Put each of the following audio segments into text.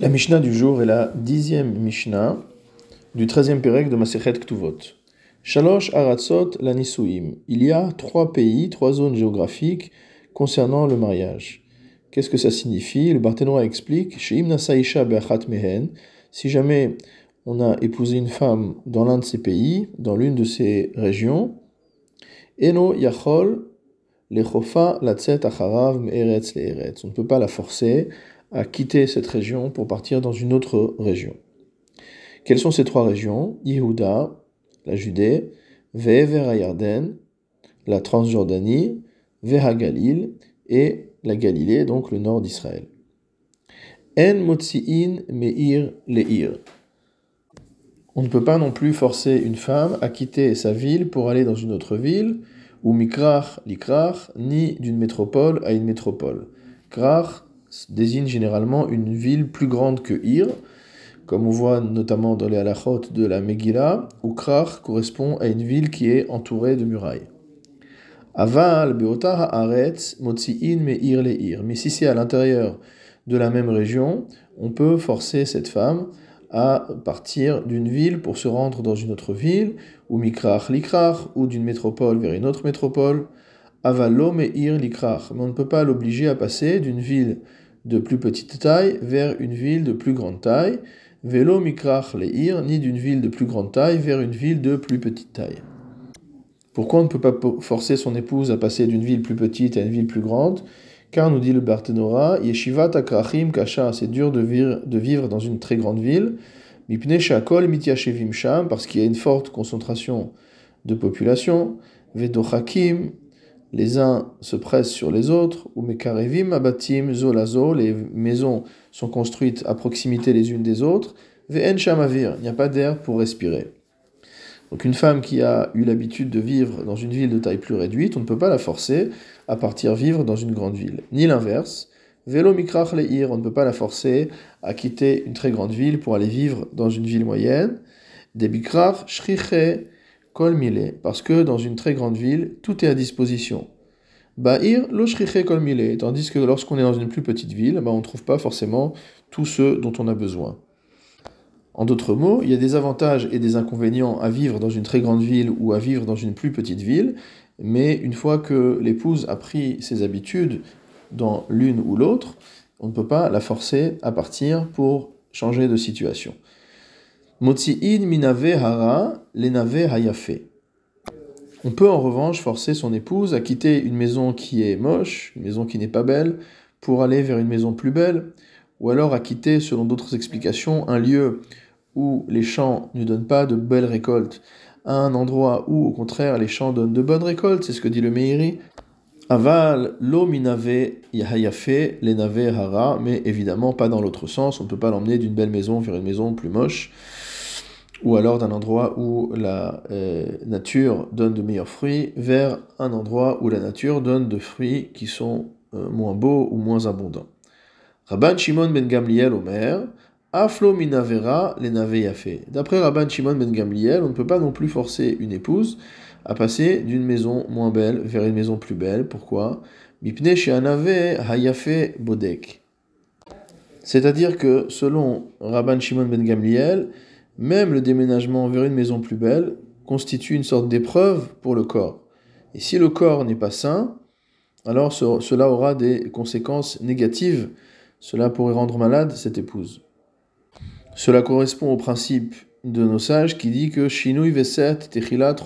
La Mishnah du jour est la dixième Mishnah du treizième Pérec de Masechet Ktuvot. Shalosh Aratzot Lanisuim. Il y a trois pays, trois zones géographiques concernant le mariage. Qu'est-ce que ça signifie? Le Barthénois explique Mehen. Si jamais on a épousé une femme dans l'un de ces pays, dans l'une de ces régions, Eno Yachol Lechofa Acharav Me'eretz Le'eretz. On ne peut pas la forcer à quitter cette région pour partir dans une autre région. Quelles sont ces trois régions? Yehuda, la Judée, Ve'ever Yarden, la Transjordanie, Veha Galil et la Galilée, donc le nord d'Israël. En Motzi'in Meir Leir. On ne peut pas non plus forcer une femme à quitter sa ville pour aller dans une autre ville, ou mikrach likrach, ni d'une métropole à une métropole. Krach désigne généralement une ville plus grande que Ir, comme on voit notamment dans les halachot de la Megillah, où Krach correspond à une ville qui est entourée de murailles. Aval beota haaretz motzi'in me'ir le'ir. Mais si c'est à l'intérieur de la même région, on peut forcer cette femme à partir d'une ville pour se rendre dans une autre ville, ou mikrach likrach, ou d'une métropole vers une autre métropole. Avalo me'ir likrach. Mais on ne peut pas l'obliger à passer d'une ville de plus petite taille vers une ville de plus grande taille, vélo mikrach leir, ni d'une ville de plus grande taille vers une ville de plus petite taille. Pourquoi on ne peut pas forcer son épouse à passer d'une ville plus petite à une ville plus grande? Car, nous dit le Barthénora, Yeshivat akrachim kasha, c'est dur de vivre, de vivre dans une très grande ville, mipne shakol mityashevim sham, parce qu'il y a une forte concentration de population, vedochakim, les uns se pressent sur les autres, ou abatim zolazo, les maisons sont construites à proximité les unes des autres, ve'en shamavir, il n'y a pas d'air pour respirer. Donc une femme qui a eu l'habitude de vivre dans une ville de taille plus réduite, on ne peut pas la forcer à partir vivre dans une grande ville. Ni l'inverse, velo mikrach leir, on ne peut pas la forcer à quitter une très grande ville pour aller vivre dans une ville moyenne. Debikrach shriche kol parce que dans une très grande ville, tout est à disposition. Ba'ir lo kol mile, tandis que lorsqu'on est dans une plus petite ville, bah, on ne trouve pas forcément tout ce dont on a besoin. En d'autres mots, il y a des avantages et des inconvénients à vivre dans une très grande ville ou à vivre dans une plus petite ville, mais une fois que l'épouse a pris ses habitudes dans l'une ou l'autre, on ne peut pas la forcer à partir pour changer de situation. Motsi'in minave hara. On peut en revanche forcer son épouse à quitter une maison qui est moche, une maison qui n'est pas belle, pour aller vers une maison plus belle, ou alors à quitter, selon d'autres explications, un lieu où les champs ne donnent pas de belles récoltes, à un endroit où, au contraire, les champs donnent de bonnes récoltes, c'est ce que dit le Meiri. Aval, lo minave yahayafe, lenave hara, mais évidemment pas dans l'autre sens, on ne peut pas l'emmener d'une belle maison vers une maison plus moche ou alors d'un endroit où la euh, nature donne de meilleurs fruits, vers un endroit où la nature donne de fruits qui sont euh, moins beaux ou moins abondants. Rabban Shimon ben Gamliel Omer, Aflo minavera yafe. D'après Rabban Shimon ben Gamliel, on ne peut pas non plus forcer une épouse à passer d'une maison moins belle vers une maison plus belle. Pourquoi? Mipne hayafe bodek. C'est-à-dire que selon Rabban Shimon ben Gamliel, même le déménagement vers une maison plus belle constitue une sorte d'épreuve pour le corps. Et si le corps n'est pas sain, alors cela aura des conséquences négatives. Cela pourrait rendre malade cette épouse. Cela correspond au principe de nos sages qui dit que Shinui Veset Techilat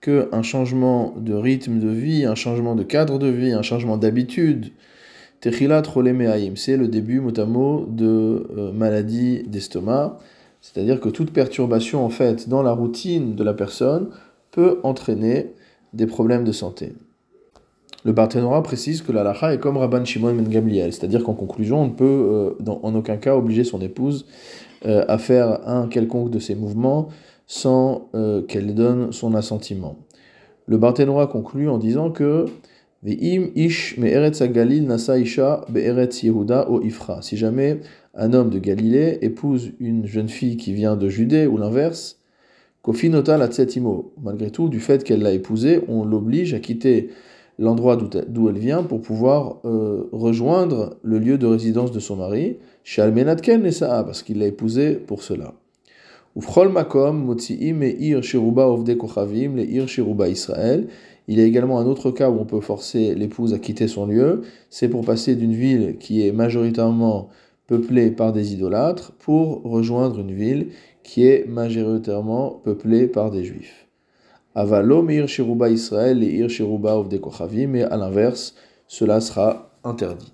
que un changement de rythme de vie, un changement de cadre de vie, un changement d'habitude, Techilat c'est le début mot à mot de euh, maladie d'estomac. C'est-à-dire que toute perturbation en dans la routine de la personne peut entraîner des problèmes de santé. Le Barthénora précise que la lacha est comme Rabban Shimon ben Gamliel, c'est-à-dire qu'en conclusion, on ne peut euh, en aucun cas obliger son épouse euh, à faire un quelconque de ces mouvements sans euh, qu'elle donne son assentiment. Le Barthénora conclut en disant que. Si jamais un homme de Galilée épouse une jeune fille qui vient de Judée ou l'inverse, kofinota la malgré tout, du fait qu'elle l'a épousée, on l'oblige à quitter l'endroit d'où elle vient pour pouvoir euh, rejoindre le lieu de résidence de son mari, chez Almenatken et Sa'a, parce qu'il l'a épousée pour cela. Israël. Il y a également un autre cas où on peut forcer l'épouse à quitter son lieu. C'est pour passer d'une ville qui est majoritairement peuplée par des idolâtres pour rejoindre une ville qui est majoritairement peuplée par des juifs. Avalo meir shiruba Israël et ir shiruba kochavim. Mais à l'inverse, cela sera interdit.